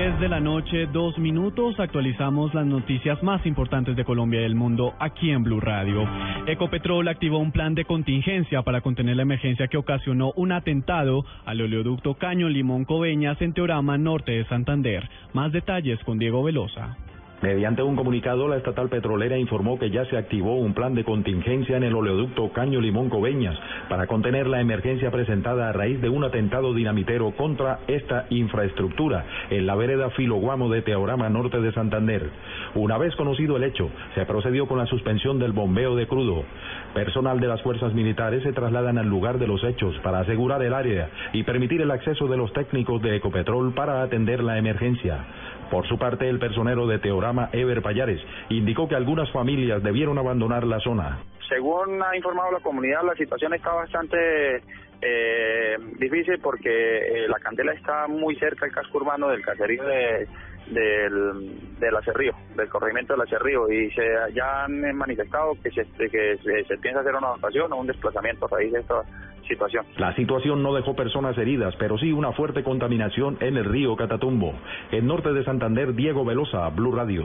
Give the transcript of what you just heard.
10 de la noche, dos minutos, actualizamos las noticias más importantes de Colombia y del mundo aquí en Blue Radio. Ecopetrol activó un plan de contingencia para contener la emergencia que ocasionó un atentado al oleoducto Caño Limón Coveñas en Teorama Norte de Santander. Más detalles con Diego Velosa. Mediante un comunicado, la estatal petrolera informó que ya se activó un plan de contingencia en el oleoducto Caño Limón Coveñas para contener la emergencia presentada a raíz de un atentado dinamitero contra esta infraestructura en la vereda Filoguamo de Teorama Norte de Santander. Una vez conocido el hecho, se procedió con la suspensión del bombeo de crudo. Personal de las fuerzas militares se trasladan al lugar de los hechos para asegurar el área y permitir el acceso de los técnicos de Ecopetrol para atender la emergencia. Por su parte, el personero de Teorama, Ever Payares, indicó que algunas familias debieron abandonar la zona. Según ha informado la comunidad, la situación está bastante eh, difícil porque eh, la candela está muy cerca del casco urbano del caserío de, del, del acerrío, del corregimiento del acerrío, y se ya han manifestado que se, que se, piensa hacer una adaptación o un desplazamiento a raíz de esta La situación no dejó personas heridas, pero sí una fuerte contaminación en el río Catatumbo. En norte de Santander, Diego Velosa, Blue Radio.